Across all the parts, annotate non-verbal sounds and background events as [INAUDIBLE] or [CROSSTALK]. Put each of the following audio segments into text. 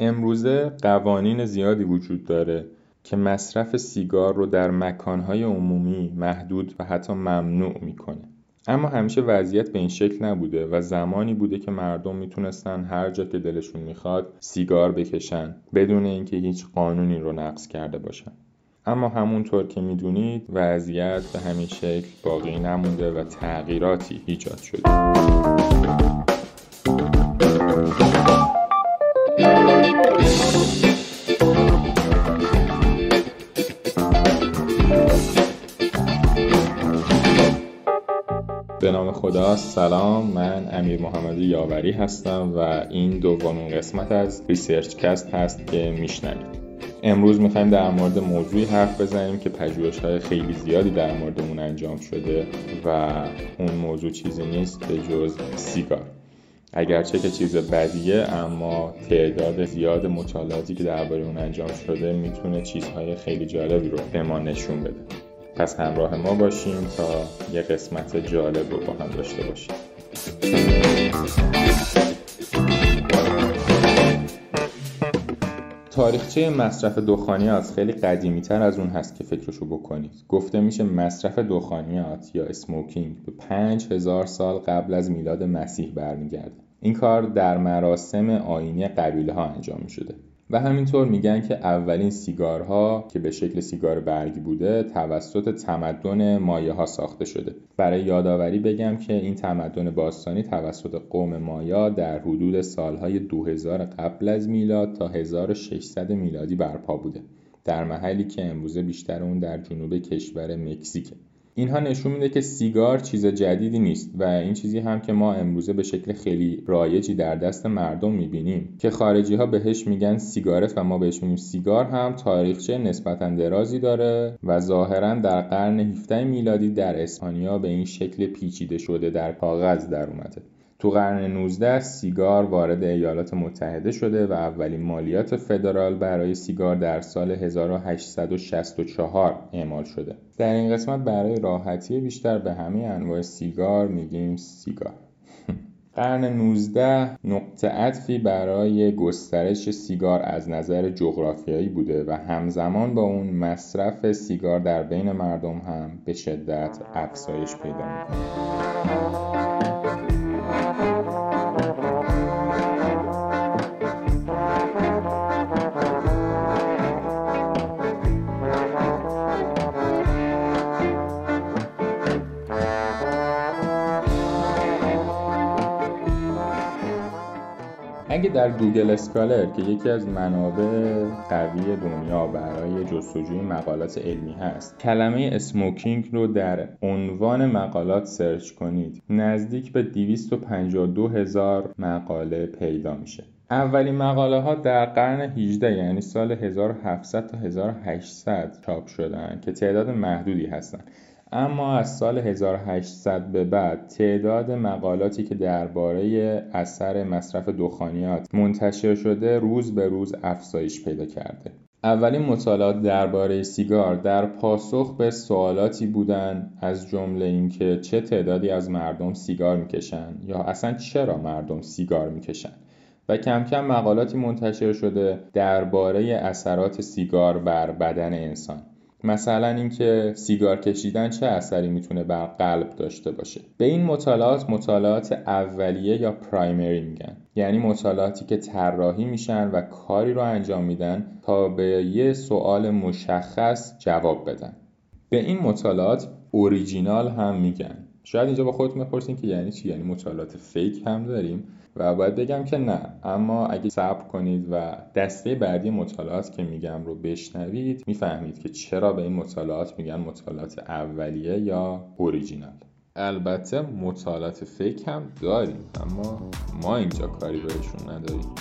امروزه قوانین زیادی وجود داره که مصرف سیگار رو در مکانهای عمومی محدود و حتی ممنوع می‌کنه. اما همیشه وضعیت به این شکل نبوده و زمانی بوده که مردم می‌تونستن هر جا که دلشون می‌خواد سیگار بکشن بدون اینکه هیچ قانونی رو نقض کرده باشن. اما همونطور که می‌دونید وضعیت به همین شکل باقی نمونده و تغییراتی ایجاد شده. سلام من امیر محمد یاوری هستم و این دومین قسمت از ResearchCast هست که میشنوید. امروز می‌خوایم در مورد موضوعی حرف بزنیم که پژوهش های خیلی زیادی در مورد اون انجام شده و اون موضوع چیزی نیست به جز سیگار. اگرچه که چیز بدیه اما تعداد زیاد مطالعاتی که درباره اون انجام شده می‌تونه چیزهای خیلی جالبی رو به ما نشون بده. پس همراه ما باشیم تا یه قسمت جالب رو با هم داشته باشیم. تاریخچه مصرف دخانیات خیلی قدیمی تر از اون هست که فکرشو بکنید. گفته میشه مصرف دخانیات یا اسموکینگ به پنج هزار سال قبل از میلاد مسیح برمیگرده. این کار در مراسم آینی قبیله ها انجام شده و همینطور میگن که اولین سیگارها که به شکل سیگار برگی بوده توسط تمدن مایه ها ساخته شده. برای یادآوری بگم که این تمدن باستانی توسط قوم مایا در حدود سالهای 2000 قبل از میلاد تا 1600 میلادی برپا بوده. در محلی که امروزه بیشتر اون در جنوب کشور مکزیکه. اینها نشون میده که سیگار چیز جدیدی نیست و این چیزی هم که ما امروزه به شکل خیلی رایجی در دست مردم می‌بینیم. که خارجی ها بهش میگن سیگارت و ما بهش میگیم سیگار هم تاریخچه نسبتا درازی داره و ظاهرا در قرن 17 میلادی در اسپانیا به این شکل پیچیده شده در کاغذ در اومده. تو قرن 19 سیگار وارد ایالات متحده شده و اولین مالیات فدرال برای سیگار در سال 1864 اعمال شده. در این قسمت برای راحتی بیشتر به همه انواع سیگار میگیم سیگار. [LAUGHS] قرن 19 نقطه عطفی برای گسترش سیگار از نظر جغرافیایی بوده و همزمان با اون مصرف سیگار در بین مردم هم به شدت افزایش پیدا می‌کنه. اگه در Google Scholar که یکی از منابع قوی دنیا برای جستجوی مقالات علمی هست کلمه smoking رو در عنوان مقالات search کنید نزدیک به 252 هزار مقاله پیدا میشه. اولین مقاله ها در قرن 18 یعنی سال 1700 تا 1800 چاپ شدن که تعداد محدودی هستند اما از سال 1800 به بعد تعداد مقالاتی که درباره اثر مصرف دخانیات منتشر شده روز به روز افزایش پیدا کرده. اولین مطالعات درباره سیگار در پاسخ به سوالاتی بودند از جمله اینکه چه تعدادی از مردم سیگار می‌کشن یا اصلا چرا مردم سیگار می‌کشن و کم کم مقالاتی منتشر شده درباره اثرات سیگار بر بدن انسان. مثلا اینکه سیگار کشیدن چه اثری می‌تونه بر قلب داشته باشه؟ به این مطالعات مطالعات اولیه یا پرایمری میگن. یعنی مطالعاتی که طراحی میشن و کاری رو انجام میدن تا به یه سوال مشخص جواب بدن. به این مطالعات اوریجینال هم میگن. شاید اینجا با خودتون بپرسین که یعنی چی؟ یعنی مطالعات fake هم داریم؟ و باید بگم که نه. اما اگه صبر کنید و دسته بعدی مطالعات که میگم رو بشنوید می‌فهمید که چرا به این مطالعات میگن مطالعات اولیه یا اوریجینال البته مطالعات fake هم داریم اما ما اینجا کاری بهشون نداریم.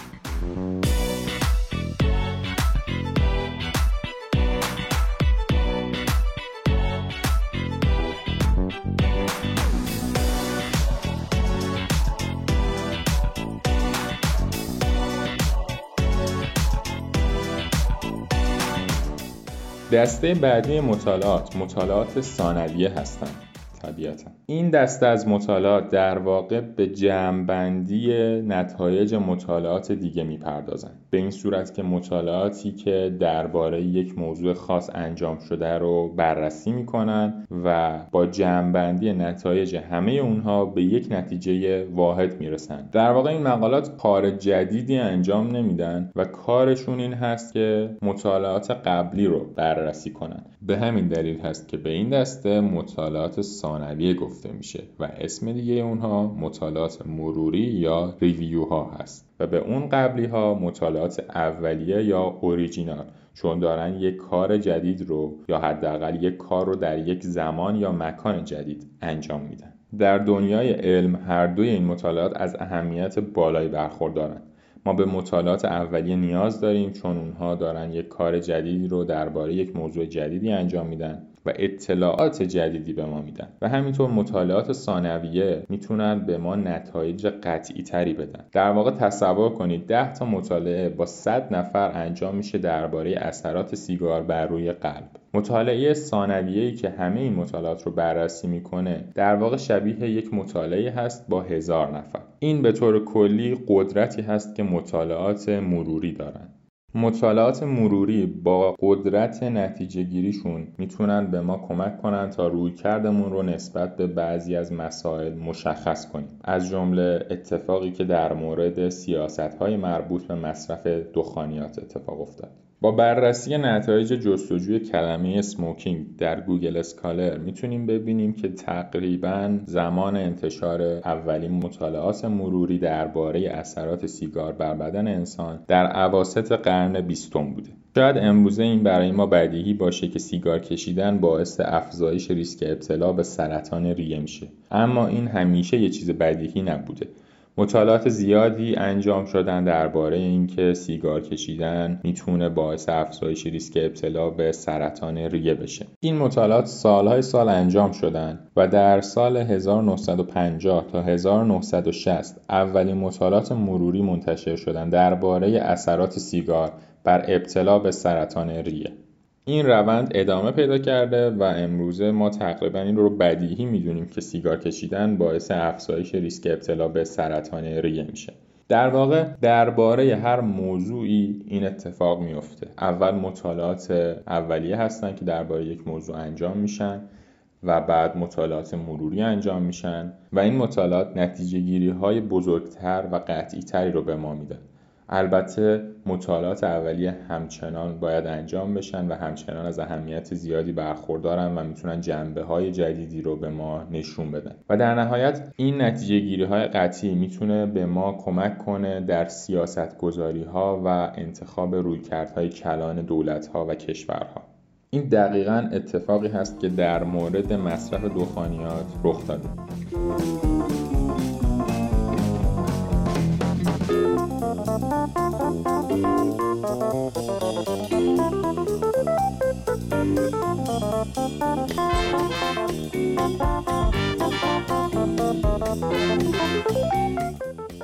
دسته بعدی مطالعات مطالعات ثانویه هستند طبیعتا. این دسته از مطالعات در واقع به جمعبندی نتایج مطالعات دیگه می‌پردازند به این صورت که مطالعاتی که درباره یک موضوع خاص انجام شده رو بررسی می‌کنن و با جمعبندی نتایج همه اونها به یک نتیجه واحد می‌رسن. در واقع این مقالات کار جدیدی انجام نمیدن و کارشون این هست که مطالعات قبلی رو بررسی کنن. به همین دلیل هست که به این دسته مطالعات ثانویه گفته میشه و اسم دیگه اونها مطالعات مروری یا ریویو ها هست و به اون قبلی ها مطالعات اولیه یا اوریجینال چون دارن یک کار جدید رو یا حداقل یک کار رو در یک زمان یا مکان جدید انجام میدن. در دنیای علم هر دوی این مطالعات از اهمیت بالایی برخوردارند ما به مطالعات اولیه نیاز داریم چون اونها دارن یک کار جدیدی رو درباره یک موضوع جدیدی انجام میدن. و اطلاعات جدیدی به ما میدن. و همینطور مطالعات ثانویه می‌تونن به ما نتایج قطعی تری بدن. در واقع تصور کنید 10 تا مطالعه با 100 نفر انجام میشه درباره اثرات سیگار بر روی قلب. مطالعه ثانویه‌ای که همه این مطالعات رو بررسی می‌کنه در واقع شبیه یک مطالعه هست با هزار نفر. این به طور کلی قدرتی هست که مطالعات مروری دارند مطالعات مروری با قدرت نتیجه گیریشون می‌تونن به ما کمک کنن تا رویکردمون رو نسبت به بعضی از مسائل مشخص کنیم. از جمله اتفاقی که در مورد سیاست های مربوط به مصرف دخانیات اتفاق افتاد. با بررسی نتایج جستجوی کلمه smoking در Google Scholar می‌تونیم ببینیم که تقریبا زمان انتشار اولین مطالعات مروری درباره اثرات سیگار بر بدن انسان در اواسط قرن بیستم بوده. شاید امروزه این برای ما بدیهی باشه که سیگار کشیدن باعث افزایش ریسک ابتلا به سرطان ریه میشه. اما این همیشه یه چیز بدیهی نبوده. مطالعات زیادی انجام شدن درباره اینکه سیگار کشیدن می‌تونه باعث افزایش ریسک ابتلا به سرطان ریه بشه. این مطالعات سالهای سال انجام شدن و در سال 1950 تا 1960 اولین مطالعات مروری منتشر شدن درباره اثرات سیگار بر ابتلا به سرطان ریه. این روند ادامه پیدا کرده و امروزه ما تقریبا این رو بدیهی می‌دونیم که سیگار کشیدن باعث افزایش ریسک ابتلا به سرطان ریه میشه. در واقع درباره هر موضوعی این اتفاق میفته اول مطالعات اولیه هستن که درباره یک موضوع انجام میشن و بعد مطالعات مروری انجام میشن و این مطالعات نتیجه گیری های بزرگتر و قطعی تری رو به ما میدن. البته مطالعات اولیه همچنان باید انجام بشن و همچنان از اهمیت زیادی برخوردارن و می‌تونن جنبه های جدیدی رو به ما نشون بدن. و در نهایت این نتیجه گیری های قطعی می‌تونه به ما کمک کنه در سیاست گذاری ها و انتخاب رویکردهای کلان دولت ها و کشورها. این دقیقا اتفاقی هست که در مورد مصرف دخانیات رخ داده. Thank you.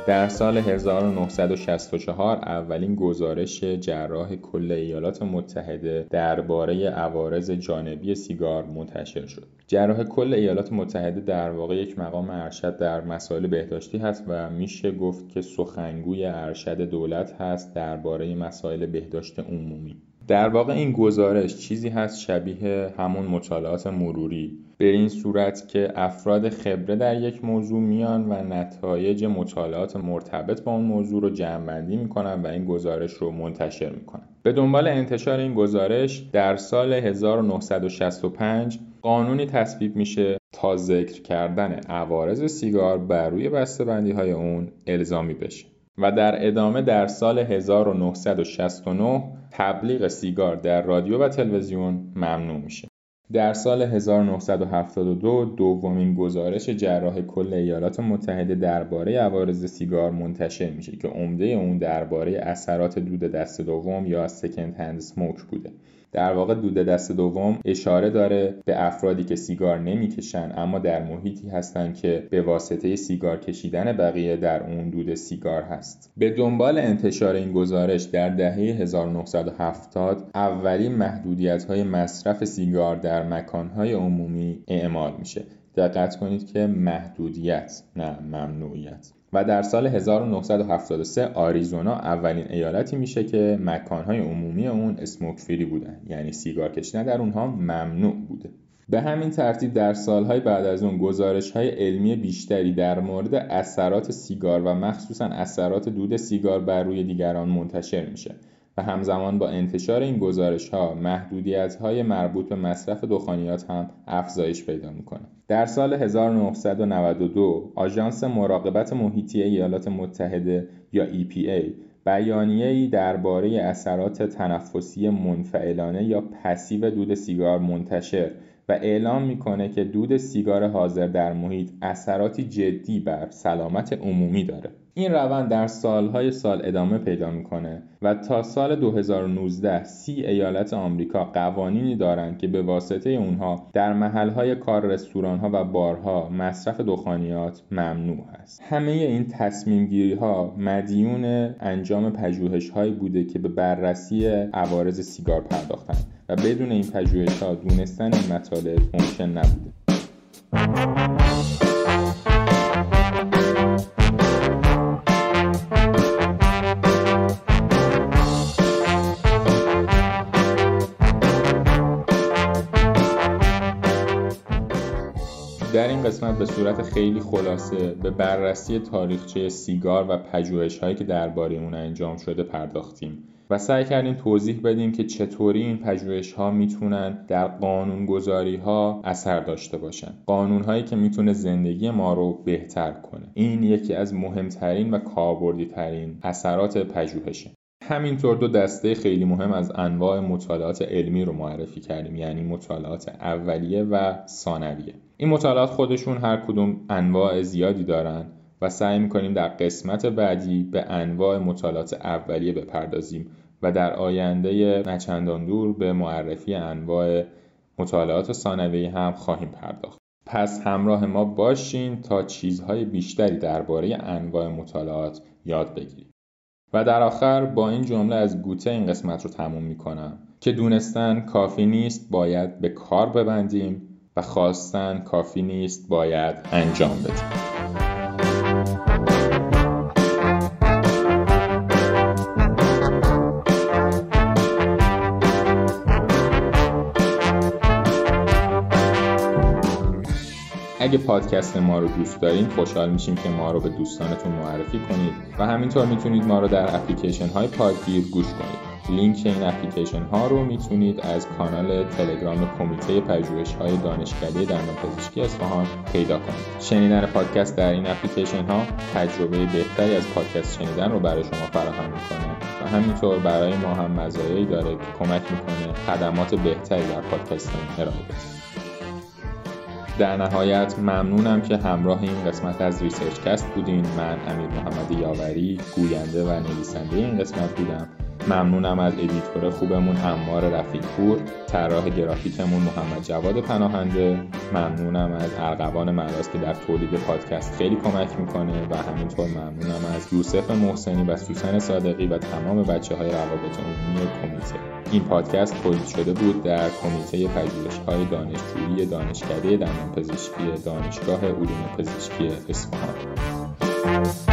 در سال 1964 اولین گزارش جراح کل ایالات متحده درباره عوارض جانبی سیگار منتشر شد. جراح کل ایالات متحده در واقع یک مقام ارشد در مسائل بهداشتی هست و میشه گفت که سخنگوی ارشد دولت هست درباره مسائل بهداشت عمومی. در واقع این گزارش چیزی هست شبیه همون مطالعات مروری به این صورت که افراد خبره در یک موضوع میان و نتایج مطالعات مرتبط با اون موضوع رو جمعبندی می‌کنن و این گزارش رو منتشر می‌کنن. به دنبال انتشار این گزارش در سال 1965 قانونی تصویب میشه تا ذکر کردن عوارض سیگار بر روی بسته‌بندی های اون الزامی بشه و در ادامه در سال 1969 تبلیغ سیگار در رادیو و تلویزیون ممنوع میشه. در سال 1972 دومین گزارش جراح کل ایالات متحده درباره عوارض سیگار منتشر میشه که عمده اون درباره اثرات دود دست دوم یا سکند هند سموک بوده. در واقع دود دست دوم اشاره داره به افرادی که سیگار نمی‌کشن اما در محیطی هستند که به واسطه سیگار کشیدن بقیه در اون دود سیگار هست. به دنبال انتشار این گزارش در دهه 1970 اولین محدودیت های مصرف سیگار در مکانهای عمومی اعمال میشه. دقت کنید که محدودیت نه ممنوعیت. و در سال 1973 آریزونا اولین ایالتی میشه که مکانهای عمومی اون اسموک فری بودن. یعنی سیگار کشیدن در اونها ممنوع بوده. به همین ترتیب در سالهای بعد از اون گزارش های علمی بیشتری در مورد اثرات سیگار و مخصوصا اثرات دود سیگار بر روی دیگران منتشر میشه. و همزمان با انتشار این گزارش ها محدودیت های مربوط به مصرف دخانیات هم افزایش پیدا می‌کنه. در سال 1992 آژانس مراقبت محیطی ایالات متحده یا EPA بیانیه‌ای درباره اثرات تنفسی منفعلانه یا پسیو دود سیگار منتشر و اعلام می‌کنه که دود سیگار حاضر در محیط اثراتی جدی بر سلامت عمومی داره. این روند در سالهای سال ادامه پیدا می‌کنه و تا سال 2019 سی ایالت آمریکا قوانینی دارند که به واسطه اونها در محلهای کار رستورانها و بارها مصرف دخانیات ممنوع هست همه این تصمیم گیری ها مدیون انجام پژوهش هایی بوده که به بررسی عوارض سیگار پرداختن و بدون این پژوهش ها دونستن این مطالب ممکن نبوده. قسمت به صورت خیلی خلاصه به بررسی تاریخچه سیگار و پژوهش هایی که درباره اون انجام شده پرداختیم و سعی کردیم توضیح بدیم که چطوری این پژوهش ها می‌تونن در قانون گذاری ها اثر داشته باشن. قانون هایی که می‌تونه زندگی ما رو بهتر کنه. این یکی از مهمترین و کاربردی ترین اثرات پژوهشه. همینطور دو دسته خیلی مهم از انواع مطالعات علمی رو معرفی کردیم یعنی مطالعات اولیه و ثانویه. این مطالعات خودشون هر کدوم انواع زیادی دارن و سعی می‌کنیم در قسمت بعدی به انواع مطالعات اولیه بپردازیم و در آینده نچندان دور به معرفی انواع مطالعات ثانویه هم خواهیم پرداخت. پس همراه ما باشین تا چیزهای بیشتری درباره انواع مطالعات یاد بگیریم. و در آخر با این جمله از گوته این قسمت رو تموم می‌کنم که دونستن کافی نیست باید به کار ببندیم و خواستن کافی نیست باید انجام بدیم. اگه پادکست ما رو دوست دارین خوشحال میشیم که ما رو به دوستانتون معرفی کنید و همینطور می‌تونید ما رو در اپلیکیشن های پادگیر گوش کنید. لینک این اپلیکیشن ها رو می‌تونید از کانال تلگرام کمیته پژوهش های دانشکده دندانپزشکی اصفهان پیدا کنید. شنیدن پادکست در این اپلیکیشن ها تجربه بهتری از پادکست شنیدن رو برای شما فراهم می‌کنه و همینطور برای ما هم مزایایی داره که کمک می‌کنه خدمات بهتری در پادکست ارائه بدیم. در نهایت ممنونم که همراه این قسمت از ResearchCast بودین. من امیر محمد یاوری گوینده و نویسنده این قسمت بودم. ممنونم از editor خوبمون امار رفیق پور طراح گرافیکمون محمد جواد پناهنده. ممنونم از ارغوان مراز که در تولید پادکست خیلی کمک می‌کنه و همینطور ممنونم از یوسف محسنی و سوسن صادقی و تمام بچه های روابط عمومی کمیته. این پادکست تولید شده بود در کمیته پژوهش های دانشجویی دانشکده دندانپزشکی دانشگاه علوم پزشکی اصفهان.